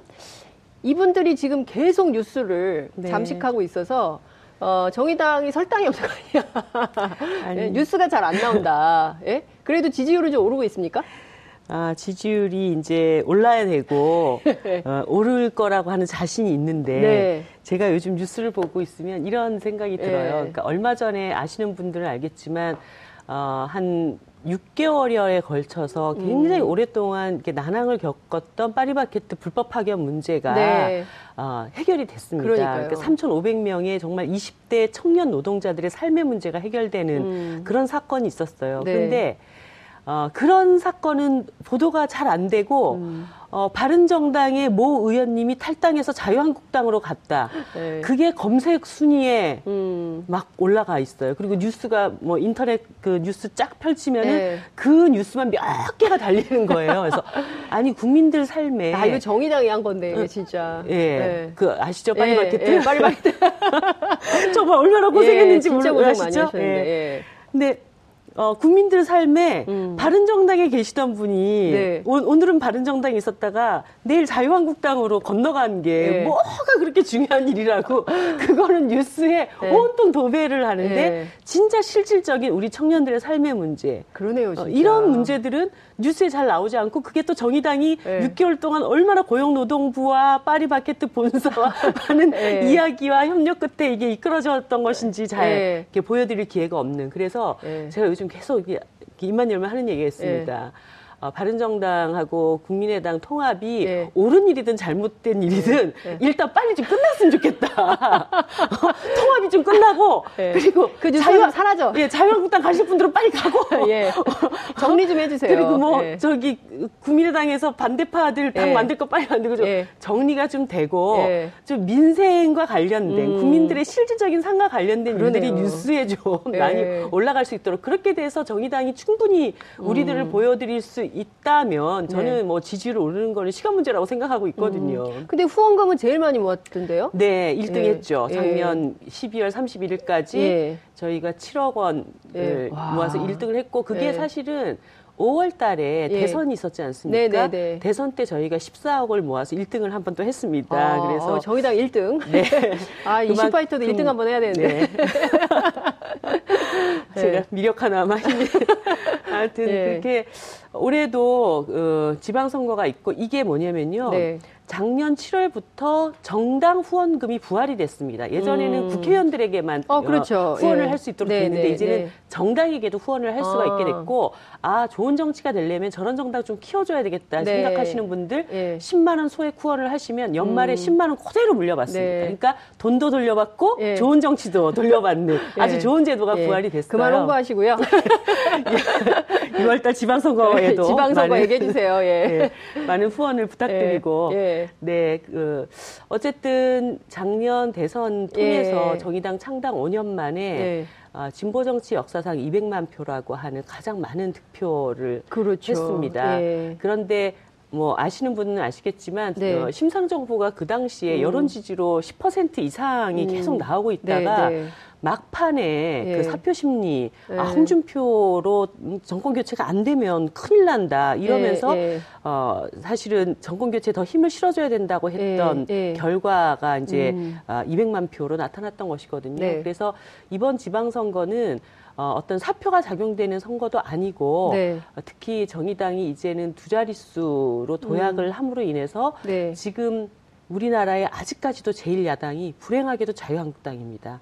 이분들이 지금 계속 뉴스를 네. 잠식하고 있어서 어, 정의당이 설당이 없는 거 아니야. [laughs] 아니. 예, 뉴스가 잘 안 나온다. 예? 그래도 지지율은 좀 오르고 있습니까? 아, 지지율이 이제 올라야 되고, [laughs] 어, 오를 거라고 하는 자신이 있는데, 네. 제가 요즘 뉴스를 보고 있으면 이런 생각이 들어요. 네. 그러니까 얼마 전에 아시는 분들은 알겠지만, 어, 한 6개월여에 걸쳐서 굉장히 음. 오랫동안 이렇게 난항을 겪었던 파리바게트 불법 파견 문제가 네. 어, 해결이 됐습니다. 그러니까요. 그러니까 3,500명의 정말 20대 청년 노동자들의 삶의 문제가 해결되는 음. 그런 사건이 있었어요. 네. 그런데 어, 그런 사건은 보도가 잘 안 되고 음. 어, 바른정당의 모 의원님이 탈당해서 자유한국당으로 갔다. 네. 그게 검색 순위에 음. 막 올라가 있어요. 그리고 뉴스가 뭐 인터넷 그 뉴스 쫙 펼치면은 네. 그 뉴스만 몇 개가 달리는 거예요. 그래서 [laughs] 아니 국민들 삶에 아, 이거 정의당이 한 건데, 이게 진짜. 예, 네. 그 아시죠? 예, 예, 파리바게트. [laughs] 정말 얼마나 고생했는지 예, 진짜 고생 많이? 하셨는데. 예. 예. 근데 어, 국민들 삶에 음. 바른정당에 계시던 분이 네. 오, 오늘은 바른정당에 있었다가 내일 자유한국당으로 건너간 게 네. 뭐가 그렇게 중요한 일이라고 [laughs] 그거는 뉴스에 네. 온통 도배를 하는데 네. 진짜 실질적인 우리 청년들의 삶의 문제 그러네요, 어. 이런 문제들은 뉴스에 잘 나오지 않고 그게 또 정의당이 네. 6개월 동안 얼마나 고용노동부와 파리바게트 본사와 [laughs] 많은 네. 이야기와 협력 끝에 이게 이끌어졌던 것인지 잘 네. 이렇게 보여드릴 기회가 없는 그래서 네. 제가 요즘 계속 이게 입만 열면 하는 얘기가 있습니다. 어, 바른정당하고 국민의당 통합이 네. 옳은 일이든 잘못된 일이든 네. 일단 빨리 좀 끝났으면 좋겠다. [laughs] 어, 통합이 좀 끝나고 네. 그리고 그좀 사라져. 예, 자유한국당 가실 분들은 빨리 가고 [laughs] 예. 정리 좀 해주세요. 그리고 뭐 예. 저기 국민의당에서 반대파들 당 예. 만들 거 빨리 만들고 좀 예. 정리가 좀 되고 예. 좀 민생과 관련된 음. 국민들의 실질적인 상과 관련된 그러네요. 일들이 뉴스에 좀 예. 많이 올라갈 수 있도록 그렇게 돼서 정의당이 충분히 우리들을 보여드릴 수 있다면 저는 음. 네. 뭐 지지율 오르는 거는 시간 문제라고 생각하고 있거든요. 근데 후원금은 제일 많이 모았던데요? 네, 1등 예. 했죠. 예. 작년 12월 31일까지 예. 저희가 7억 원을 예. 와. 모아서 1등을 했고 그게 예. 사실은 5월 달에 예. 대선이 있었지 않습니까? 네, 네, 네. 대선 때 저희가 14억을 모아서 1등을 한 번 또 했습니다. 아, 그래서 어, 정의당 1등. 네. [laughs] 아, 이슈파이터도 그만큼- 1등 한 번 해야 되는데. 네. [laughs] [laughs] 제가 미력 하나만 하여튼 예. 그렇게 올해도 어, 지방선거가 있고 이게 뭐냐면요. 네. 작년 7월부터 정당 후원금이 부활이 됐습니다. 예전에는 음. 국회의원들에게만 어, 그렇죠. 후원을 예. 할수 있도록 네, 됐는데 네, 이제는 네. 정당에게도 후원을 할 수가 아. 있게 됐고 아 좋은 정치가 되려면 저런 정당 좀 키워줘야 되겠다 네. 생각하시는 분들 예. 10만 원 소액 후원을 하시면 연말에 음. 10만 원 그대로 물려받습니다. 네. 그러니까 돈도 돌려받고 예. 좋은 정치도 돌려받는 예. 아주 좋은 제도가 예. 부활이 됐어요. 그만 홍보하시고요. [laughs] [laughs] 6월달 지방선거에도 지방선거 많은, 얘기해 주세요. 예. [laughs] 예, 많은 후원을 부탁드리고 예. 예. 네, 그 어쨌든 작년 대선 통해서 예. 정의당 창당 5년 만에 예. 아, 진보 정치 역사상 200만 표라고 하는 가장 많은 득표를 그렇죠. 했습니다. 예. 그런데 뭐 아시는 분은 아시겠지만 네. 어, 심상 정부가 그 당시에 음. 여론 지지로 10% 이상이 음. 계속 나오고 있다가 네, 네. 막판에 예. 그 사표 심리 예. 아, 홍준표로 정권 교체가 안 되면 큰일 난다 이러면서 예, 예. 어, 사실은 정권 교체에 더 힘을 실어줘야 된다고 했던 예, 예. 결과가 이제 음. 아, 200만 표로 나타났던 것이거든요. 네. 그래서 이번 지방선거는 어, 어떤 사표가 작용되는 선거도 아니고 네. 어, 특히 정의당이 이제는 두 자릿수로 도약을 음. 함으로 인해서 네. 지금 우리나라의 아직까지도 제일 야당이 불행하게도 자유한국당입니다.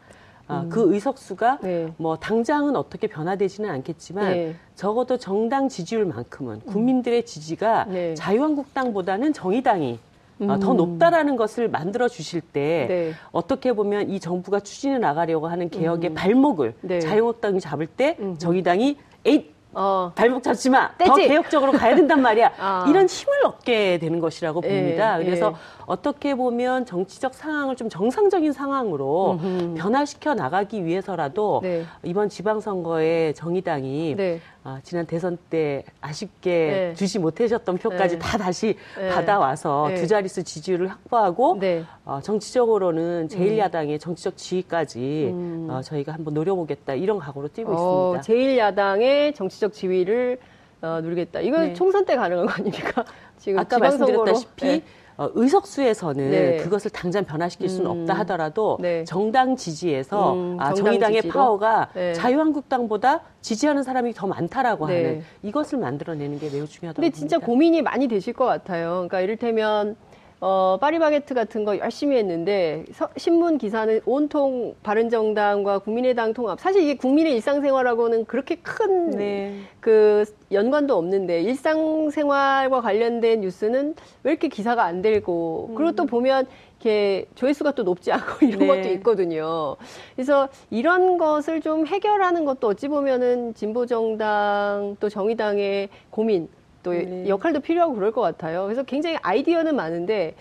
아, 음. 그 의석수가 네. 뭐 당장은 어떻게 변화되지는 않겠지만 네. 적어도 정당 지지율만큼은 국민들의 지지가 네. 자유한국당보다는 정의당이 어, 더 높다라는 것을 만들어 주실 때 네. 어떻게 보면 이 정부가 추진해 나가려고 하는 개혁의 발목을 네. 자유한국당이 잡을 때 정의당이 에잇 어, 발목 잡지 마. 더 떼지. 개혁적으로 가야 된단 말이야. [laughs] 아. 이런 힘을 얻게 되는 것이라고 예, 봅니다. 그래서 예. 어떻게 보면 정치적 상황을 좀 정상적인 상황으로 변화시켜 나가기 위해서라도 네. 이번 지방선거에 정의당이 네. 아, 지난 대선 때 아쉽게 네. 주지 못하셨던 표까지 네. 다 다시 네. 받아와서 네. 두 자릿수 지지율을 확보하고 네. 어, 정치적으로는 제1야당의 정치적 지위까지 어, 저희가 한번 노려보겠다 이런 각오로 뛰고 어, 있습니다. 제1야당의 정치적 지위를 어, 누리겠다. 이거 네. 총선 때 가능한 거 아닙니까? 지금 아까. 말씀드렸다시피 네. 어, 의석수에서는 네. 그것을 당장 변화시킬 수는 음. 없다 하더라도 네. 정당 지지에서 음, 아, 정당 정의당의 지지로? 파워가 네. 자유한국당보다 지지하는 사람이 더 많다라고 네. 하는 이것을 만들어내는 게 매우 중요하다고 근데 진짜 봅니다. 고민이 많이 되실 것 같아요. 그러니까 이를테면 어, 파리바게트 같은 거 열심히 했는데 서- 신문 기사는 온통 바른정당과 국민의당 통합. 사실 이게 국민의 일상생활하고는 그렇게 큰 네. 그 연관도 없는데 일상생활과 관련된 뉴스는 왜 이렇게 기사가 안 되고 그리고 또 보면 이렇게 조회수가 또 높지 않고 [laughs] 이런 네. 것도 있거든요. 그래서 이런 것을 좀 해결하는 것도 어찌 보면은 진보 정당 또 정의당의 고민 또 네. 역할도 필요하고 그럴 것 같아요. 그래서 굉장히 아이디어는 많은데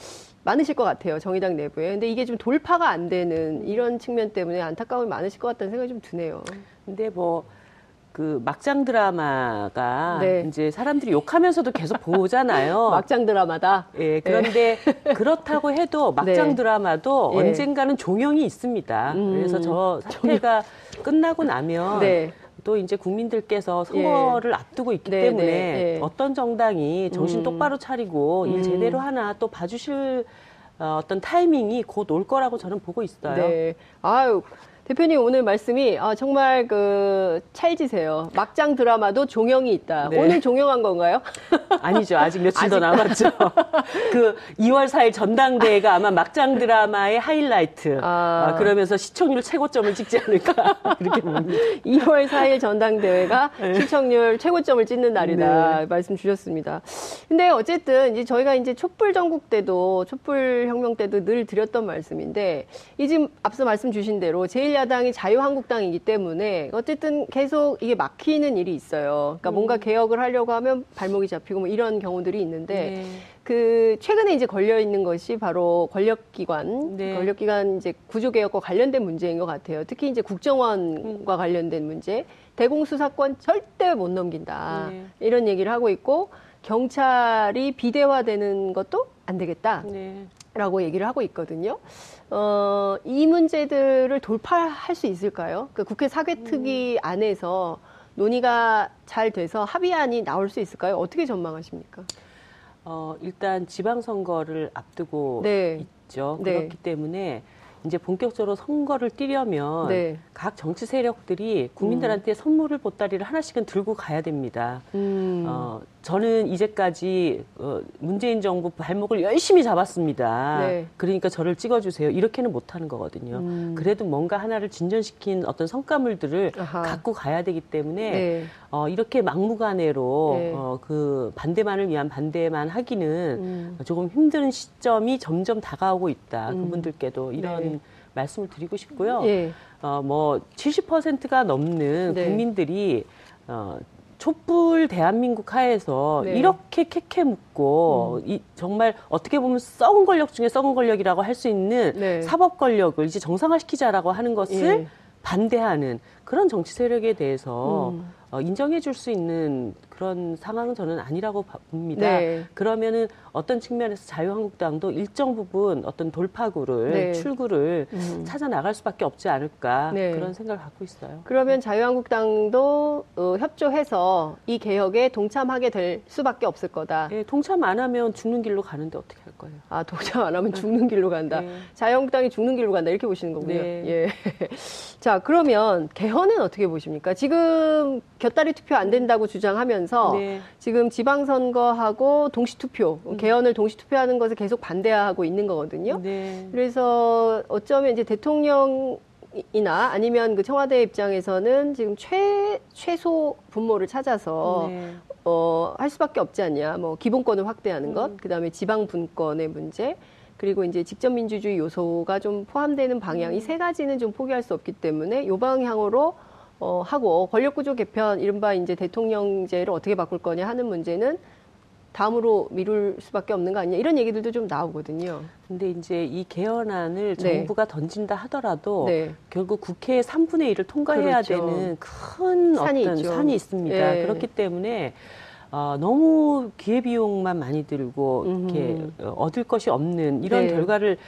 많으실 것 같아요. 정의당 내부에. 근데 이게 좀 돌파가 안 되는 이런 측면 때문에 안타까움이 많으실 것 같다는 생각이 좀 드네요. 근데 뭐 그 막장 드라마가 네. 이제 사람들이 욕하면서도 계속 보잖아요. [laughs] 막장 드라마다. 예, 그런데 그렇다고 해도 [laughs] 막장 네. 드라마도 예. 언젠가는 종영이 있습니다. 음, 그래서 저 사태가 끝나고 나면 네. 또 이제 국민들께서 선거를 앞두고 있기 네, 때문에 네, 예. 어떤 정당이 정신 음. 똑바로 차리고 음. 일 제대로 하나 또 봐주실 어, 어떤 타이밍이 곧 올 거라고 저는 보고 있어요. 네. 아유. 대표님 오늘 말씀이 아, 정말 그 찰지세요. 막장 드라마도 종영이 있다. 네. 오늘 종영한 건가요? [laughs] 아니죠. 아직 며칠 더 남았죠. [laughs] 그 2월 4일 전당대회가 아마 막장 드라마의 하이라이트. 아. 아, 그러면서 시청률 최고점을 찍지 않을까. [laughs] 그렇게 봅니다. 2월 4일 전당대회가 네. 시청률 최고점을 찍는 날이다 말씀 주셨습니다. 근데 어쨌든 이제 저희가 이제 촛불 전국 때도 촛불 혁명 때도 늘 드렸던 말씀인데 이 지금 앞서 말씀 주신 대로 제 1야당이 자유한국당이기 때문에 어쨌든 계속 이게 막히는 일이 있어요. 그러니까 음. 뭔가 개혁을 하려고 하면 발목이 잡히고 뭐 이런 경우들이 있는데 네. 그 최근에 이제 걸려 있는 것이 바로 권력기관, 네. 권력기관 이제 구조개혁과 관련된 문제인 것 같아요. 특히 이제 국정원과 관련된 문제, 대공수사권 절대 못 넘긴다 네. 이런 얘기를 하고 있고 경찰이 비대화되는 것도 안 되겠다. 네. 라고 얘기를 하고 있거든요. 어, 이 문제들을 돌파할 수 있을까요? 그 국회 사개특위 안에서 논의가 잘 돼서 합의안이 나올 수 있을까요? 어떻게 전망하십니까? 어, 일단 지방선거를 앞두고 네. 있죠. 네. 그렇기 때문에 이제 본격적으로 선거를 뛰려면 네. 각 정치 세력들이 국민들한테 선물을 보따리를 하나씩은 들고 가야 됩니다. 음. 어, 저는 이제까지 어, 문재인 정부 발목을 열심히 잡았습니다. 네. 그러니까 저를 찍어주세요. 이렇게는 못하는 거거든요. 음. 그래도 뭔가 하나를 진전시킨 어떤 성과물들을 아하. 갖고 가야 되기 때문에 네. 어, 이렇게 막무가내로 네. 어, 그 반대만을 위한 반대만 하기는 음. 조금 힘든 시점이 점점 다가오고 있다. 음. 그분들께도 이런 네. 말씀을 드리고 싶고요. 예. 어, 뭐 70%가 넘는 네. 국민들이 어, 촛불 대한민국 하에서 네. 음. 이렇게 캐캐 묻고 이, 정말 어떻게 보면 썩은 권력 중에 썩은 권력이라고 할 수 있는 네. 사법 권력을 이제 정상화시키자라고 하는 것을 예. 반대하는 그런 정치 세력에 대해서 음. 어, 인정해 줄 수 있는 그런 상황은 저는 아니라고 봐- 봅니다. 네. 그러면은 어떤 측면에서 자유한국당도 일정 부분 어떤 돌파구를 네. 출구를 음. 찾아 나갈 수밖에 없지 않을까 네. 그런 생각을 갖고 있어요. 그러면 자유한국당도 어, 협조해서 이 개혁에 동참하게 될 수밖에 없을 거다. 예, 동참 안 하면 죽는 길로 가는데 어떻게 할 거예요? 아, 동참 안 하면 죽는 길로 간다. 네. 자유한국당이 죽는 길로 간다. 이렇게 보시는 거군요. 네. 예. [laughs] 자, 그러면 개 헌은 어떻게 보십니까? 지금 곁다리 투표 안 된다고 주장하면서 네. 지금 지방선거하고 동시투표, 개헌을 동시투표하는 것을 계속 반대하고 있는 거거든요. 네. 그래서 어쩌면 이제 대통령 이나 아니면 그 청와대 입장에서는 지금 최, 최소 분모를 찾아서 네. 어, 할 수밖에 없지 않냐. 뭐 기본권을 확대하는 것, 음. 그다음에 지방 분권의 문제, 그리고 이제 직접 민주주의 요소가 좀 포함되는 방향 이 세 가지는 좀 포기할 수 없기 때문에 요 방향으로 어, 하고 권력 구조 개편 이른바 이제 대통령제를 어떻게 바꿀 거냐 하는 문제는 다음으로 미룰 수밖에 없는 거 아니냐 이런 얘기들도 좀 나오거든요. 근데 이제 이 개헌안을 네. 정부가 던진다 하더라도 네. 결국 국회의 3분의 1을 통과해야 그렇죠. 되는 큰 산이 어떤 있죠. 산이 있습니다. 네. 그렇기 때문에 어, 너무 기회비용만 많이 들고 이렇게 얻을 것이 없는 이런 네. 결과를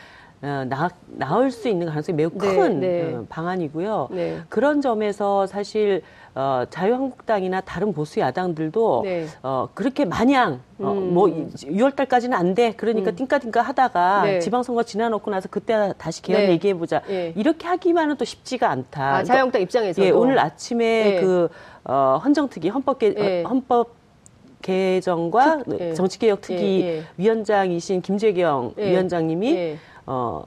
어, 나, 낳을 수 있는 가능성이 매우 네, 큰 네. 어, 방안이고요. 네. 그런 점에서 사실 어, 자유한국당이나 다른 보수 야당들도 네. 어, 그렇게 마냥 어, 음. 뭐 6월달까지는 안 돼. 그러니까 음. 띵까띵까 하다가 네. 지방선거 지나놓고 나서 그때 다시 개헌 네. 얘기해 보자. 예. 이렇게 하기만은 또 쉽지가 않다. 아, 자유한국당 입장에서도 예, 오늘 아침에 예. 그 어, 헌정특위 헌법 개 예. 헌법 개정과 특- 예. 정치개혁 특위 예, 예. 위원장이신 김재경 예. 위원장님이 예. 어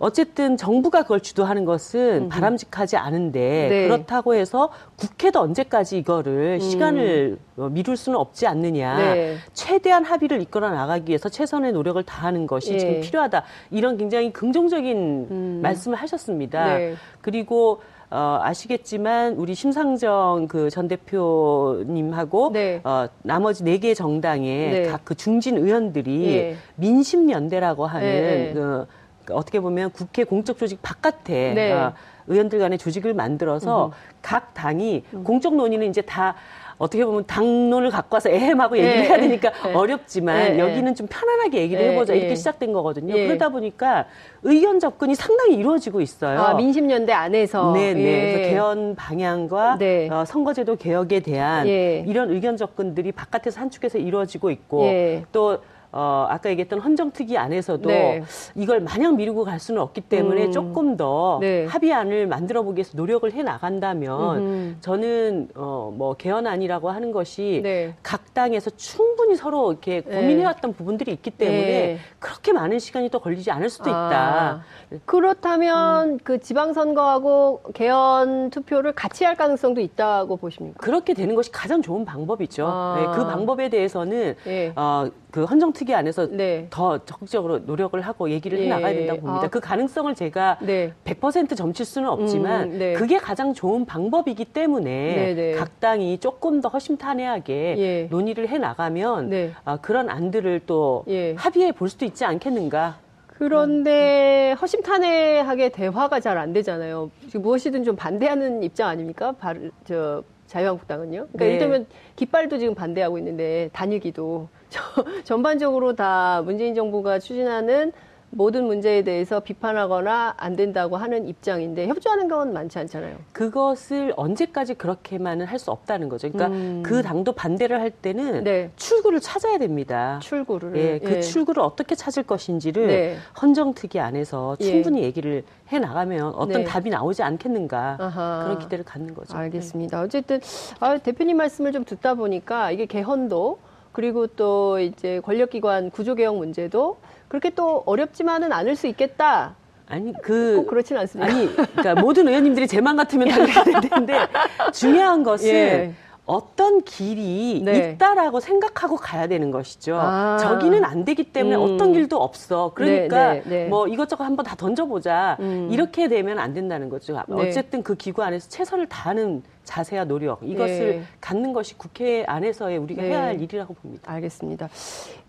어쨌든 정부가 그걸 주도하는 것은 바람직하지 않은데 네. 그렇다고 해서 국회도 언제까지 이거를 시간을 어, 미룰 수는 없지 않느냐. 음. 네. 최대한 합의를 이끌어 나가기 위해서 최선의 노력을 다하는 것이 예. 지금 필요하다. 이런 굉장히 긍정적인 음. 말씀을 하셨습니다. 네. 그리고 어, 아시겠지만 우리 심상정 그 전 대표님하고 네. 어, 나머지 네 개 정당의 네. 각그 중진 의원들이 예. 민심 연대라고 하는 예, 예. 그, 그 어떻게 보면 국회 공적 조직 바깥에 네. 어, 의원들 간의 조직을 만들어서 각 당이 음. 공적 논의는 이제 다 어떻게 보면 당론을 갖고 와서 에헴하고 얘기를 예, 해야 되니까 예. 어렵지만 예, 예. 여기는 좀 편안하게 얘기를 예, 해보자 이렇게 예. 시작된 거거든요. 예. 그러다 보니까 의견 접근이 상당히 이루어지고 있어요. 아, 민심연대 안에서 네, 네. 예. 그래서 개헌 방향과 네. 어, 선거제도 개혁에 대한 예. 이런 의견 접근들이 바깥에서 한 축에서 이루어지고 있고 예. 또 어, 아까 얘기했던 헌정특위 안에서도 네. 이걸 마냥 미루고 갈 수는 없기 때문에 음. 조금 더 네. 합의안을 만들어 보기 위해서 노력을 해 나간다면 음흠. 저는 어, 뭐 개헌안이라고 하는 것이 네. 각 당에서 충분히 서로 이렇게 네. 고민해왔던 부분들이 있기 때문에 네. 그렇게 많은 시간이 또 걸리지 않을 수도 있다. 아, 그렇다면 음. 그 지방선거하고 개헌 투표를 같이 할 가능성도 있다고 보십니까? 그렇게 되는 것이 가장 좋은 방법이죠. 아. 네, 그 방법에 대해서는 예. 어, 그 헌정특위 안에서 네. 더 적극적으로 노력을 하고 얘기를 예. 해 나가야 된다고 봅니다. 아. 그 가능성을 제가 네. 100% 점칠 수는 없지만 음, 네. 그게 가장 좋은 방법이기 때문에 네, 네. 각 당이 조금 더 허심탄회하게 예. 논의를 해 나가면 네. 아, 그런 안들을 또 예. 합의해 볼 수도 있지 않겠는가. 그런데 허심탄회하게 대화가 잘 안 되잖아요. 지금 무엇이든 좀 반대하는 입장 아닙니까? 발, 저, 자유한국당은요. 그러니까 네. 예를 들면 깃발도 지금 반대하고 있는데 단일기도 저- 전반적으로 다 문재인 정부가 추진하는 모든 문제에 대해서 비판하거나 안 된다고 하는 입장인데 협조하는 건 많지 않잖아요. 그것을 언제까지 그렇게만은 할 수 없다는 거죠. 그러니까 음. 그 당도 반대를 할 때는 네. 출구를 찾아야 됩니다. 출구를. 예, 그 예. 출구를 어떻게 찾을 것인지를 네. 헌정특위 안에서 예. 충분히 얘기를 해 나가면 어떤 네. 답이 나오지 않겠는가 아하. 그런 기대를 갖는 거죠. 알겠습니다. 어쨌든 아, 대표님 말씀을 좀 듣다 보니까 이게 개헌도 그리고 또 이제 권력기관 구조개혁 문제도 그렇게 또 어렵지만은 않을 수 있겠다. 아니 꼭그 그렇진 않습니다. 아니 그러니까 모든 의원님들이 제맘 같으면 다 그래야 될 텐데 [laughs] 중요한 것은 예. 어떤 길이 네. 있다라고 생각하고 가야 되는 것이죠. 아. 저기는 안 되기 때문에 음. 어떤 길도 없어. 그러니까 네, 네, 네. 뭐 이것저것 한번 다 던져보자. 음. 이렇게 되면 안 된다는 거죠. 네. 어쨌든 그 기구 안에서 최선을 다하는 자세와 노력 이것을 네. 갖는 것이 국회 안에서의 우리가 네. 해야 할 일이라고 봅니다. 알겠습니다.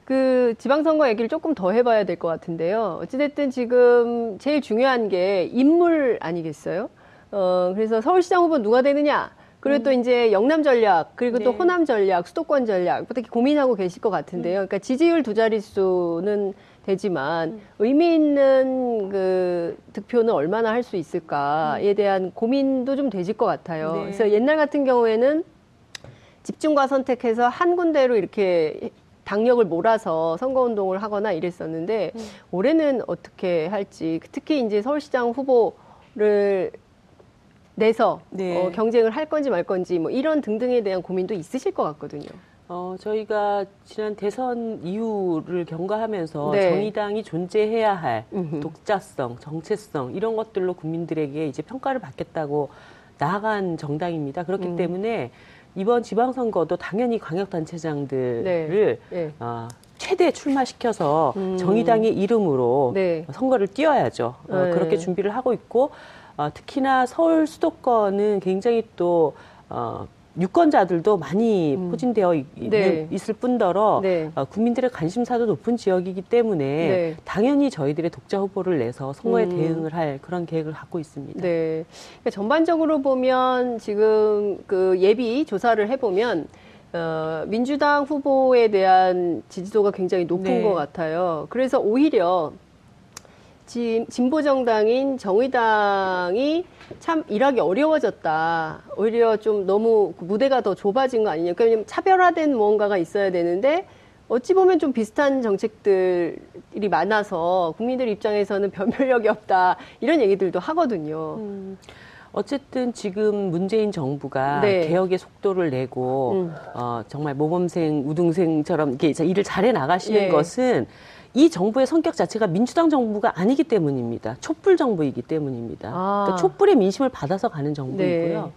그 지방선거 얘기를 조금 더 해봐야 될 것 같은데요. 어찌됐든 지금 제일 중요한 게 인물 아니겠어요? 어, 그래서 서울시장 후보 누가 되느냐? 그리고 또 이제 영남 전략, 그리고 또 네. 호남 전략, 수도권 전략, 특히 고민하고 계실 것 같은데요. 그러니까 지지율 두 자릿수는 되지만 의미 있는 그 득표는 얼마나 할 수 있을까에 대한 고민도 좀 되실 것 같아요. 네. 그래서 옛날 같은 경우에는 집중과 선택해서 한 군데로 이렇게 당력을 몰아서 선거운동을 하거나 이랬었는데 올해는 어떻게 할지 특히 이제 서울시장 후보를 내서 네. 어, 경쟁을 할 건지 말 건지 뭐 이런 등등에 대한 고민도 있으실 것 같거든요. 어, 저희가 지난 대선 이후를 경과하면서 네. 정의당이 존재해야 할 음흠. 독자성, 정체성 이런 것들로 국민들에게 이제 평가를 받겠다고 나아간 정당입니다. 그렇기 음. 때문에 이번 지방선거도 당연히 광역단체장들을 네. 네. 어, 최대 출마시켜서 음. 정의당의 이름으로 네. 선거를 뛰어야죠. 어, 네. 그렇게 준비를 하고 있고 어, 특히나 서울 수도권은 굉장히 또 어, 유권자들도 많이 음. 포진되어 있, 네. 있을 뿐더러 네. 어, 국민들의 관심사도 높은 지역이기 때문에 네. 당연히 저희들의 독자 후보를 내서 선거에 음. 대응을 할 그런 계획을 갖고 있습니다. 네. 그러니까 전반적으로 보면 지금 그 예비 조사를 해보면 어, 민주당 후보에 대한 지지도가 굉장히 높은 네. 것 같아요. 그래서 오히려 진, 진보 정당인 정의당이 참 일하기 어려워졌다. 오히려 좀 너무 그 무대가 더 좁아진 거 아니냐. 그러니까 차별화된 무언가가 있어야 되는데 어찌 보면 좀 비슷한 정책들이 많아서 국민들 입장에서는 변별력이 없다. 이런 얘기들도 하거든요. 음. 어쨌든 지금 문재인 정부가 네. 개혁의 속도를 내고 음. 어, 정말 모범생, 우등생처럼 이렇게 일을 잘해 나가시는 네. 것은 이 정부의 성격 자체가 민주당 정부가 아니기 때문입니다. 촛불 정부이기 때문입니다. 아. 그러니까 촛불의 민심을 받아서 가는 정부이고요. 네.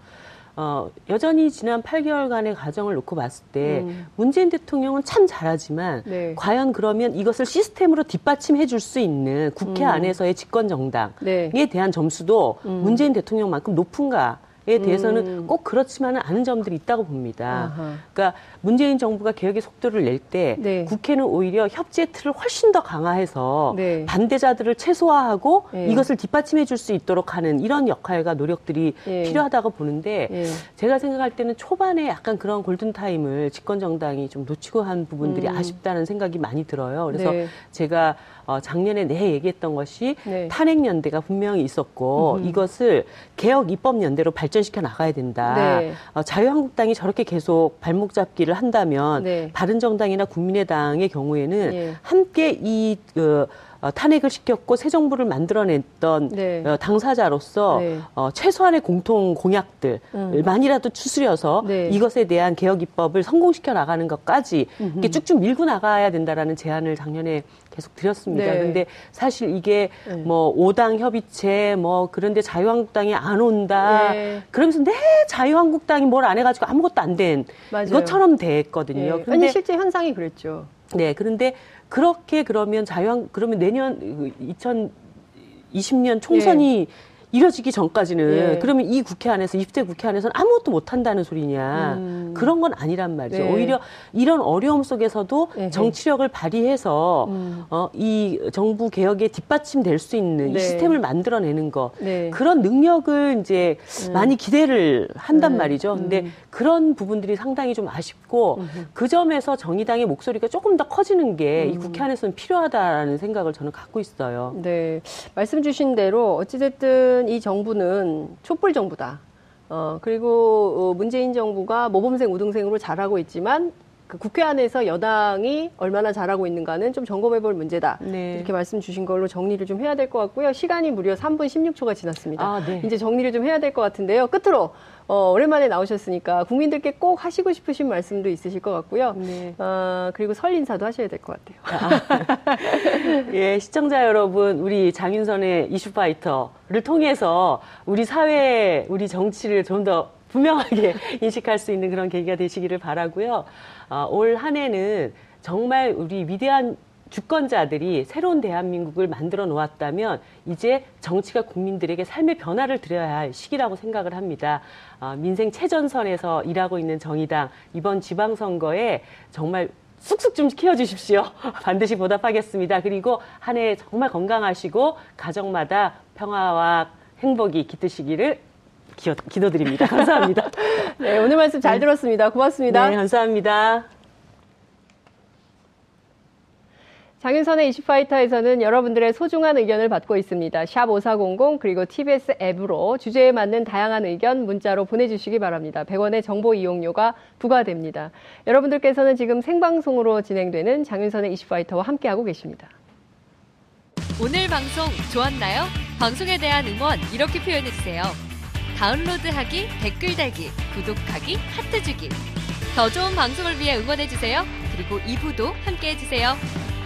어, 여전히 지난 8개월간의 과정을 놓고 봤을 때 음. 문재인 대통령은 참 잘하지만 네. 과연 그러면 이것을 시스템으로 뒷받침해 줄 수 있는 국회 음. 안에서의 집권 정당에 네. 대한 점수도 음. 문재인 대통령만큼 높은가? 에 대해서는 음. 꼭 그렇지만은 않은 점들이 있다고 봅니다. 아하. 그러니까 문재인 정부가 개혁의 속도를 낼때 네. 국회는 오히려 협치의 틀을 훨씬 더 강화해서 네. 반대자들을 최소화하고 네. 이것을 뒷받침해 줄 수 있도록 하는 이런 역할과 노력들이 예. 필요하다고 보는데 예. 제가 생각할 때는 초반에 약간 그런 골든 타임을 집권 정당이 좀 놓치고 한 부분들이 음. 아쉽다는 생각이 많이 들어요. 그래서 네. 제가 어, 작년에 내 얘기했던 것이 네. 탄핵연대가 분명히 있었고 음. 이것을 개혁 입법연대로 발전 시켜 나가야 된다. 네. 어, 자유한국당이 저렇게 계속 발목 잡기를 한다면 네. 바른정당이나 국민의당의 경우에는 예. 함께 이 어, 어, 탄핵을 시켰고 새 정부를 만들어냈던 네. 어, 당사자로서 네. 어, 최소한의 공통 공약들 음. 만이라도 추스려서 네. 이것에 대한 개혁 입법을 성공시켜 나가는 것까지 이렇게 쭉쭉 밀고 나가야 된다라는 제안을 작년에 계속 드렸습니다. 네. 근데 사실 이게 네. 뭐 오당 협의체 뭐 그런데 자유한국당이 안 온다. 네. 그러면서 내 자유한국당이 뭘 안 해가지고 아무것도 안 된 것처럼 됐거든요. 네. 아니 실제 현상이 그랬죠. 네, 그런데 그렇게 그러면 자유한 그러면 내년 2020년 총선이 네. 이뤄지기 전까지는 예. 그러면 이 국회 안에서 입대 국회 안에서는 아무것도 못 한다는 소리냐 음. 그런 건 아니란 말이죠. 네. 오히려 이런 어려움 속에서도 네. 정치력을 발휘해서 음. 어, 이 정부 개혁에 뒷받침될 수 있는 네. 이 시스템을 만들어내는 거 네. 그런 능력을 이제 음. 많이 기대를 한단 네. 말이죠. 근데 음. 그런 부분들이 상당히 좀 아쉽고 그 점에서 정의당의 목소리가 조금 더 커지는 게이 음. 국회 안에서는 필요하다라는 생각을 저는 갖고 있어요. 네, 말씀 주신 대로 어찌됐든 어쨌든 이 정부는 촛불 정부다. 어, 그리고 어, 문재인 정부가 모범생 우등생으로 잘하고 있지만 그 국회 안에서 여당이 얼마나 잘하고 있는가는 좀 점검해 볼 문제다. 네. 이렇게 말씀 주신 걸로 정리를 좀 해야 될 것 같고요. 시간이 무려 3분 16초가 지났습니다. 아, 네. 이제 정리를 좀 해야 될 것 같은데요. 끝으로 어, 오랜만에 나오셨으니까 국민들께 꼭 하시고 싶으신 말씀도 있으실 것 같고요. 네. 어, 그리고 설 인사도 하셔야 될 것 같아요. 아, [laughs] 예, 시청자 여러분, 우리 장윤선의 이슈파이터를 통해서 우리 사회, 우리 정치를 좀더 분명하게 [laughs] 인식할 수 있는 그런 계기가 되시기를 바라고요. 어, 올 한 해는 정말 우리 위대한 주권자들이 새로운 대한민국을 만들어 놓았다면 이제 정치가 국민들에게 삶의 변화를 드려야 할 시기라고 생각을 합니다. 어, 민생 최전선에서 일하고 있는 정의당 이번 지방선거에 정말 쑥쑥 좀 키워주십시오. [laughs] 반드시 보답하겠습니다. 그리고 한 해 정말 건강하시고 가정마다 평화와 행복이 깃드시기를 기도, 드립니다 감사합니다. [laughs] 네, 오늘 말씀 잘 들었습니다. 고맙습니다. 네, 감사합니다. 장윤선의 이슈파이터에서는 여러분들의 소중한 의견을 받고 있습니다. 샵 5400 그리고 TBS 앱으로 주제에 맞는 다양한 의견 문자로 보내주시기 바랍니다. 100원의 정보 이용료가 부과됩니다. 여러분들께서는 지금 생방송으로 진행되는 장윤선의 이슈파이터와 함께하고 계십니다. 오늘 방송 좋았나요? 방송에 대한 응원 이렇게 표현해주세요. 다운로드하기, 댓글 달기, 구독하기, 하트 주기. 더 좋은 방송을 위해 응원해주세요. 그리고 2부도 함께해주세요.